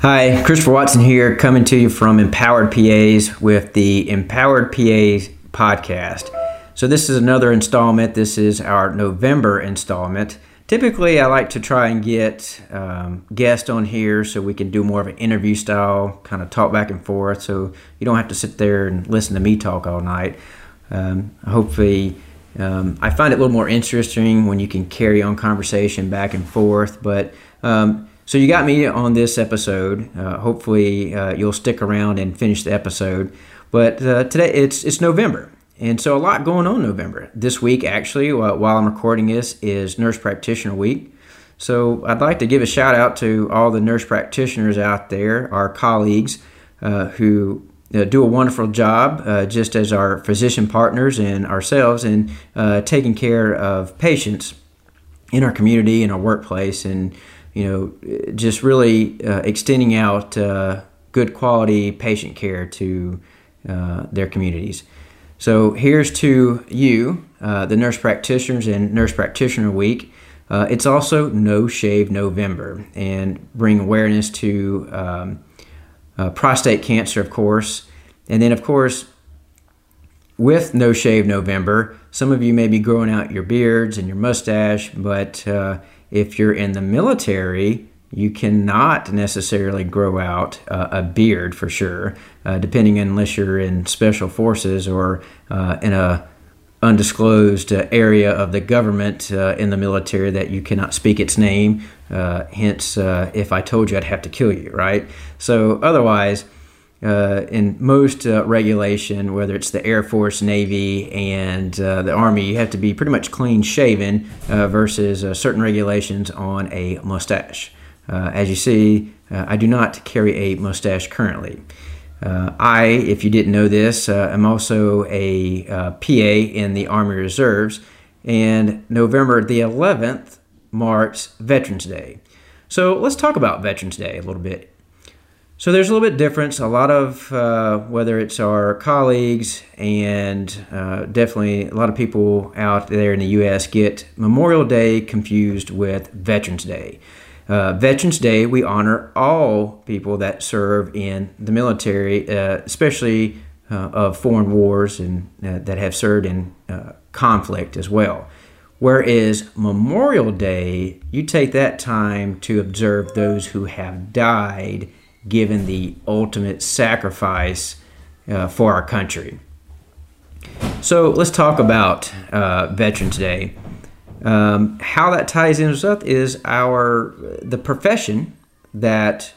Hi, Christopher Watson here, coming to you from Empowered PAs with the Empowered PAs podcast. So, this is another installment. This is our November installment. Typically, I like to try and get um, guests on here so we can do more of an interview style, kind of talk back and forth, so you don't have to sit there and listen to me talk all night. Um, hopefully, um, I find it a little more interesting when you can carry on conversation back and forth, but um, so you got me on this episode. Uh, hopefully, uh, you'll stick around and finish the episode. But uh, today it's it's November, and so a lot going on November. This week, actually, while I'm recording this, is Nurse Practitioner Week. So I'd like to give a shout out to all the nurse practitioners out there, our colleagues uh, who uh, do a wonderful job, uh, just as our physician partners and ourselves, in taking care of patients in our community, in our workplace, and you know, just really uh, extending out uh, good quality patient care to uh, their communities. So here's to you, uh, the nurse practitioners and Nurse Practitioner Week. Uh, it's also No Shave November and bring awareness to um, uh, prostate cancer, of course. And then, of course, with No Shave November, some of you may be growing out your beards and your mustache, but if you're in the military, you cannot necessarily grow out uh, a beard for sure, uh, depending unless you're in special forces or uh, in a undisclosed uh, area of the government uh, in the military that you cannot speak its name. Uh, hence, if I told you, I'd have to kill you, right? So otherwise, uh, in most uh, regulation, whether it's the Air Force, Navy, and uh, the Army, you have to be pretty much clean shaven uh, versus uh, certain regulations on a mustache. Uh, as you see, I do not carry a mustache currently. I, if you didn't know this, am also a PA in the Army Reserves, and November the 11th marks Veterans Day. So let's talk about Veterans Day a little bit so there's a little bit difference. A lot of uh, whether it's our colleagues and uh, definitely a lot of people out there in the U.S. get Memorial Day confused with Veterans Day. Uh, Veterans Day, we honor all people that serve in the military, uh, especially uh, of foreign wars and uh, that have served in conflict as well. Whereas Memorial Day, you take that time to observe those who have died given the ultimate sacrifice uh, for our country. So let's talk about uh, Veterans Day. Um, how that ties in with is our the profession that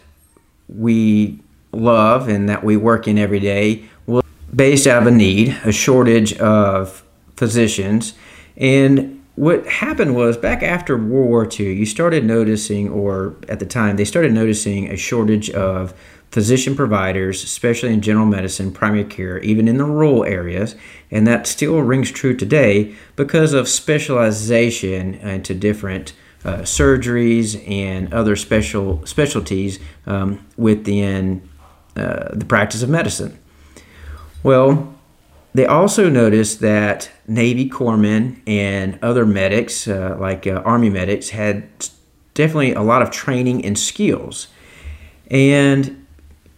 we love and that we work in every day was based out of a need, a shortage of physicians, and what happened was back after World War II, you started noticing, or at the time, they started noticing a shortage of physician providers, especially in general medicine, primary care, even in the rural areas. And that still rings true today because of specialization into different uh, surgeries and other special specialties um, within uh, the practice of medicine. Well, they also noticed that Navy corpsmen and other medics, uh, like uh, Army medics, had definitely a lot of training and skills. And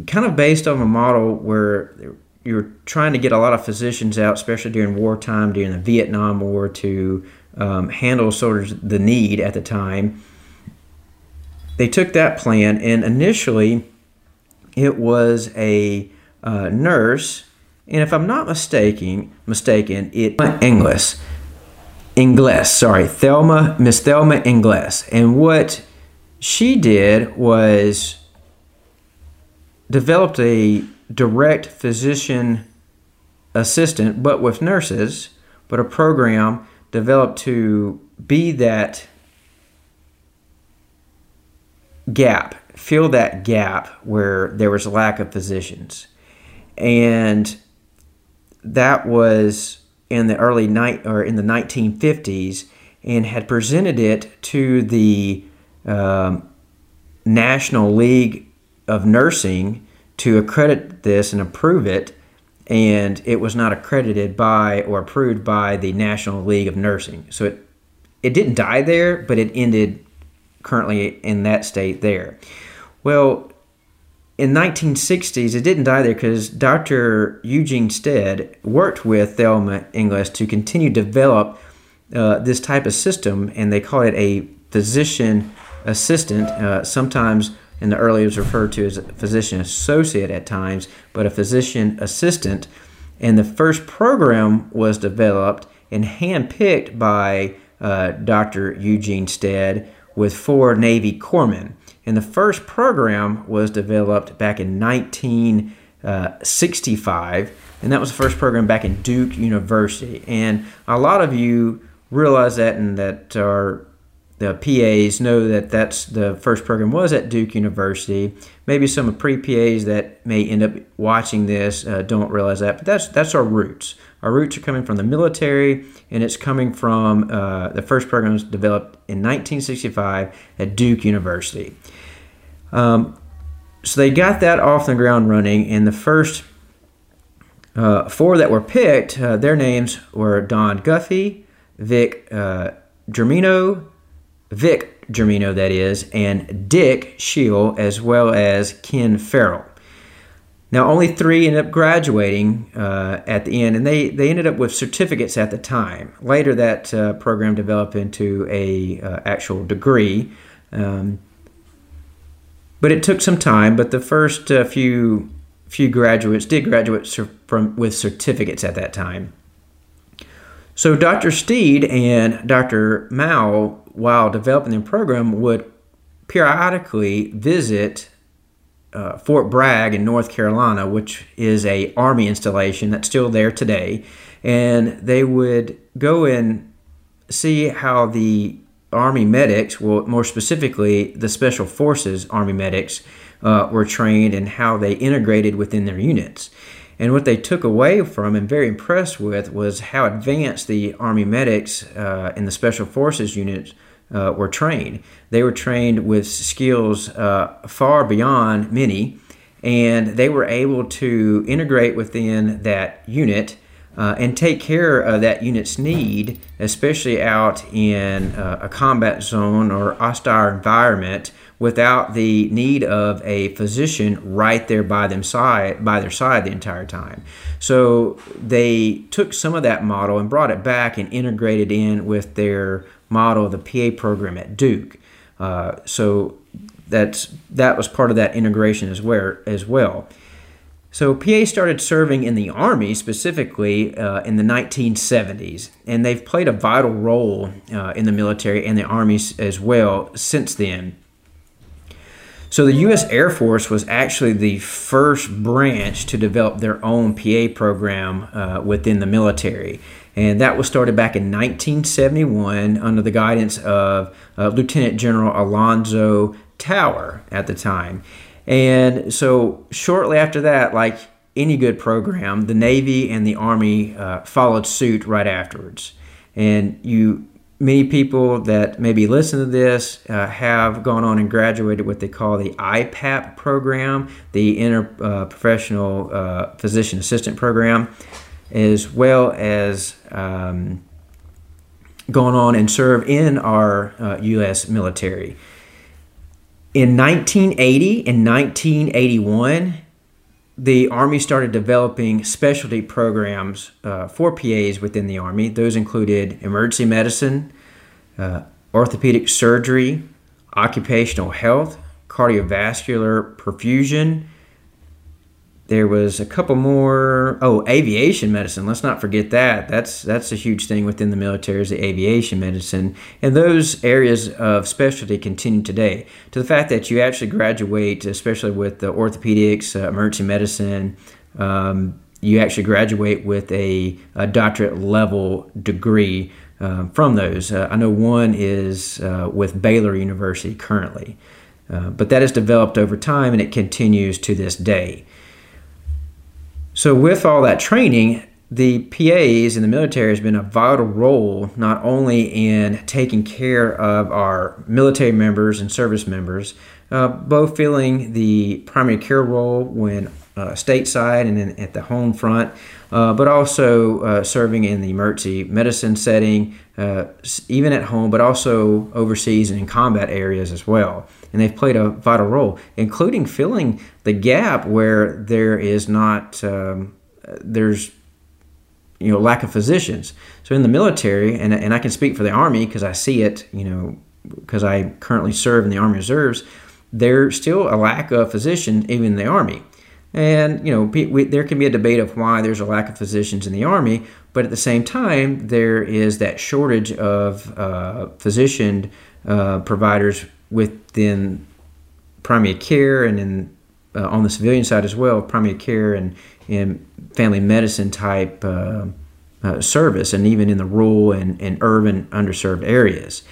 kind of based on a model where you're trying to get a lot of physicians out, especially during wartime, during the Vietnam War, to um, handle sort of the need at the time. They took that plan, and initially it was a uh, nurse and if I'm not mistaken, mistaken, it Inglis, Ingles, sorry, Thelma, Miss Thelma Ingles. And what she did was developed a direct physician assistant, but with nurses, but a program developed to be that gap, fill that gap where there was a lack of physicians. And that was in the early night or in the 1950s and had presented it to the um, National League of Nursing to accredit this and approve it, and it was not accredited by or approved by the National League of Nursing. So it it didn't die there, but it ended currently in that state there. Well, in 1960s, it didn't die there because Dr. Eugene Stead worked with Thelma Inglis to continue to develop uh, this type of system, and they call it a physician assistant. Uh, sometimes in the early it was referred to as a physician associate at times, but a physician assistant. And the first program was developed and handpicked by uh, Dr. Eugene Stead with four Navy corpsmen. And the first program was developed back in 1965, and that was the first program back in Duke University. And a lot of you realize that and that are the PAs know that that's the first program was at Duke University. Maybe some of pre PAs that may end up watching this uh, don't realize that, but that's that's our roots. Our roots are coming from the military, and it's coming from uh, the first programs developed in 1965 at Duke University. Um, so they got that off the ground running, and the first uh, four that were picked, uh, their names were Don Guffey, Vic uh, Germino, Vic Germino, that is, and Dick Scheele, as well as Ken Ferrell. Now, only three ended up graduating uh, at the end, and they, they ended up with certificates at the time. Later, that uh, program developed into a uh, actual degree, um, but it took some time. But the first uh, few few graduates did graduate from with certificates at that time. So Dr. Stead and Dr. Mao, while developing the program, would periodically visit uh, Fort Bragg in North Carolina, which is a army installation that's still there today, and they would go and see how the army medics, well, more specifically the special forces army medics, uh, were trained and how they integrated within their units. And what they took away from and very impressed with was how advanced the Army medics uh, and the Special Forces units uh, were trained. They were trained with skills uh, far beyond many, and they were able to integrate within that unit uh, and take care of that unit's need, especially out in uh, a combat zone or hostile environment, without the need of a physician right there by them side by their side the entire time. So they took some of that model and brought it back and integrated in with their model of the PA program at Duke. Uh, so that's that was part of that integration as well as well. So PA started serving in the Army specifically uh, in the 1970s, and they've played a vital role uh, in the military and the Army as well since then. So the U.S. Air Force was actually the first branch to develop their own PA program uh, within the military. And that was started back in 1971 under the guidance of uh, Lieutenant General Alonzo Towner at the time. And so shortly after that, like any good program, the Navy and the Army uh, followed suit right afterwards. And you, many people that maybe listen to this uh, have gone on and graduated what they call the IPAP program, the Interprofessional uh, uh, Physician Assistant Program, as well as um, gone on and serve in our U.S. Uh, military. In 1980 and 1981, the Army started developing specialty programs uh, for PAs within the Army. Those included emergency medicine, uh, orthopedic surgery, occupational health, cardiovascular perfusion, there was a couple more. Oh, aviation medicine. Let's not forget that. That's that's a huge thing within the military is the aviation medicine, and those areas of specialty continue today. To the fact that you actually graduate, especially with the orthopedics, uh, emergency medicine. Um, you actually graduate with a, a doctorate level degree uh, from those. Uh, I know one is uh, with Baylor University currently, uh, but that has developed over time and it continues to this day. So, with all that training, the PAs in the military has been a vital role not only in taking care of our military members and service members, uh, both filling the primary care role when uh, stateside and in, at the home front, uh, but also uh, serving in the emergency medicine setting, uh, even at home, but also overseas and in combat areas as well. And they've played a vital role, including filling the gap where there is not um, there's you know lack of physicians. So in the military, and and I can speak for the Army because I see it, you know, because I currently serve in the Army Reserves. There's still a lack of physicians even in the Army. And you know, we, there can be a debate of why there's a lack of physicians in the Army, but at the same time, there is that shortage of uh, physician uh, providers within primary care and in uh, on the civilian side as well, primary care and in family medicine type uh, uh, service, and even in the rural and, and urban underserved areas.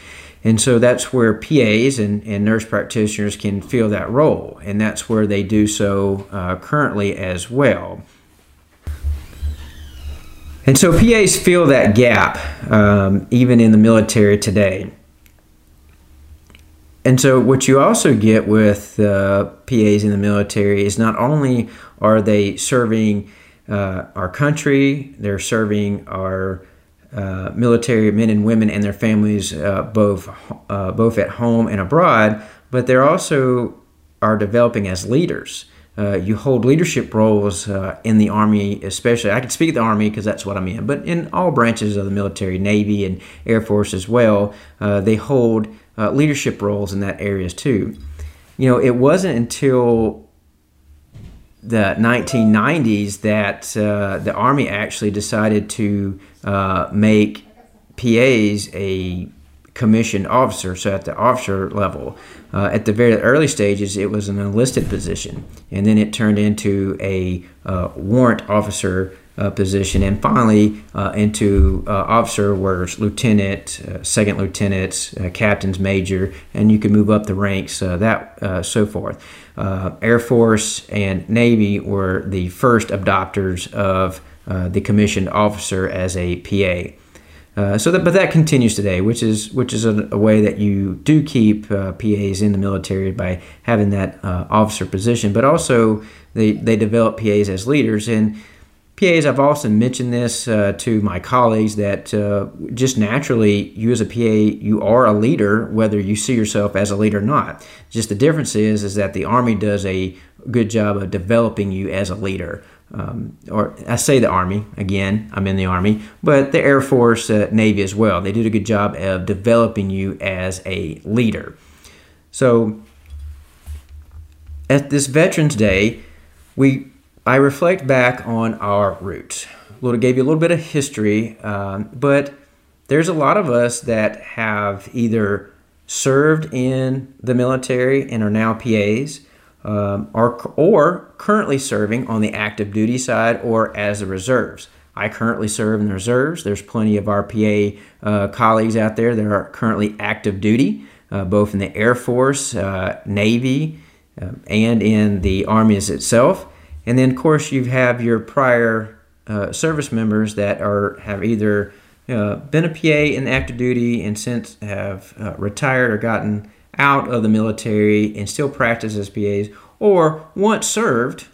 And so that's where PAs and, and nurse practitioners can fill that role, and that's where they do so uh, currently as well. And so PAs fill that gap um, even in the military today. And so, what you also get with uh, PAs in the military is not only are they serving uh, our country, they're serving our uh, military men and women and their families uh, both uh, both at home and abroad, but they're also are developing as leaders. Uh, you hold leadership roles uh, in the Army, especially. I can speak of the Army because that's what I'm in, but in all branches of the military, Navy, and Air Force as well, they hold leadership roles in that areas too. You know, it wasn't until the 1990s that uh, the Army actually decided to uh, make PAs a commissioned officer, so at the officer level. Uh, at the very early stages, it was an enlisted position, and then it turned into a uh, warrant officer uh, position, and finally uh, into uh, officer, where lieutenant, uh, second lieutenants, uh, captains, major, and you can move up the ranks, uh, that so forth. Air Force and Navy were the first adopters of the commissioned officer as a PA. So that, but that continues today, which is which is a, a way that you do keep PAs in the military by having that officer position, but also they they develop PAs as leaders and PAs, I've often mentioned this uh, to my colleagues that uh, just naturally, you as a PA, you are a leader, whether you see yourself as a leader or not. Just the difference is, is that the Army does a good job of developing you as a leader. Um, or I say the Army again, I'm in the Army, but the Air Force, uh, Navy as well. They did a good job of developing you as a leader. So at this Veterans Day, we I reflect back on our roots. Little gave you a little bit of history, um, but there's a lot of us that have either served in the military and are now PAs, um, or, or currently serving on the active duty side or as the reserves. I currently serve in the reserves. There's plenty of our PA uh, colleagues out there that are currently active duty, uh, both in the Air Force, uh, Navy, uh, and in the Army itself. And then, of course, you have your prior uh, service members that are have either uh, been a PA in active duty and since have uh, retired or gotten out of the military and still practice as PAs, or once served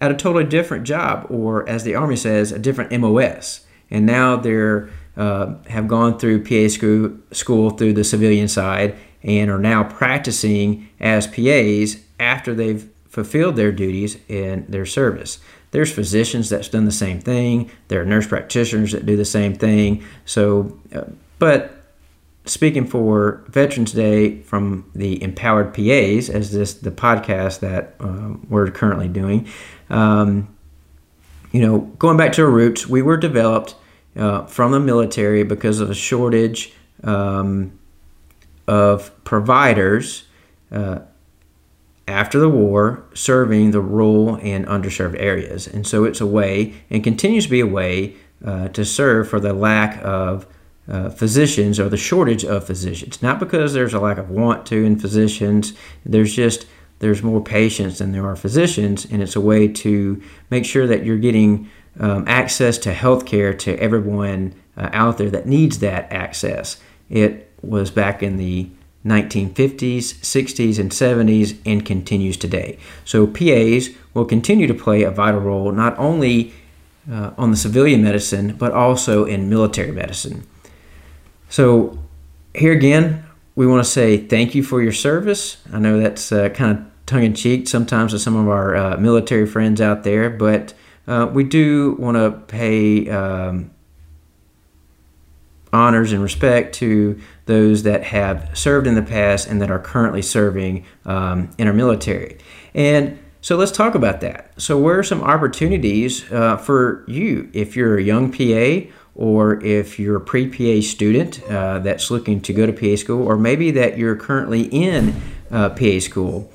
at a totally different job, or as the Army says, a different MOS, and now they're uh, have gone through PA school, school through the civilian side and are now practicing as PAs after they've fulfilled their duties in their service. There's physicians that's done the same thing. There are nurse practitioners that do the same thing. So, uh, but speaking for Veterans Day from the Empowered PAs, as this the podcast that um, we're currently doing, um, you know, going back to our roots, we were developed uh, from the military because of a shortage um, of providers. Uh, after the war serving the rural and underserved areas. And so it's a way and continues to be a way uh, to serve for the lack of uh, physicians or the shortage of physicians. Not because there's a lack of want to in physicians, there's just there's more patients than there are physicians, and it's a way to make sure that you're getting um, access to health care to everyone uh, out there that needs that access. It was back in the 1950s, 60s, and 70s, and continues today. So PAs will continue to play a vital role not only uh, on the civilian medicine, but also in military medicine. So, here again, we want to say thank you for your service. I know that's uh, kind of tongue in cheek sometimes to some of our uh, military friends out there, but uh, we do want to pay um, honors and respect to those that have served in the past and that are currently serving um, in our military. And so let's talk about that. So, where are some opportunities uh, for you if you're a young PA or if you're a pre PA student uh, that's looking to go to PA school, or maybe that you're currently in uh, PA school?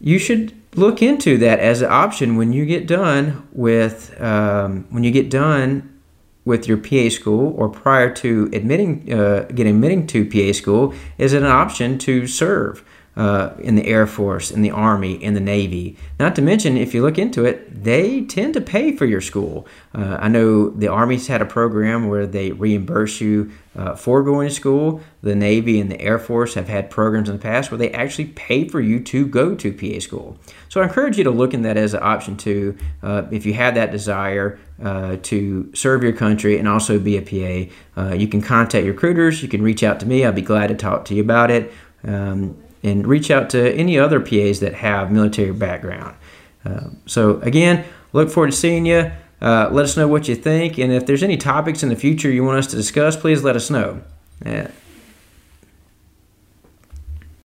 You should look into that as an option when you get done with um, when you get done with your PA school or prior to admitting uh, getting admitting to PA school is it an option to serve uh, in the Air Force, in the Army, in the Navy. Not to mention, if you look into it, they tend to pay for your school. Uh, I know the Army's had a program where they reimburse you uh, for going to school. The Navy and the Air Force have had programs in the past where they actually pay for you to go to PA school. So I encourage you to look in that as an option too, uh, if you have that desire uh, to serve your country and also be a PA. Uh, you can contact your recruiters. You can reach out to me. I'll be glad to talk to you about it. Um, and reach out to any other PAs that have military background. Uh, so again, look forward to seeing you. Uh, let us know what you think, and if there's any topics in the future you want us to discuss, please let us know. Uh,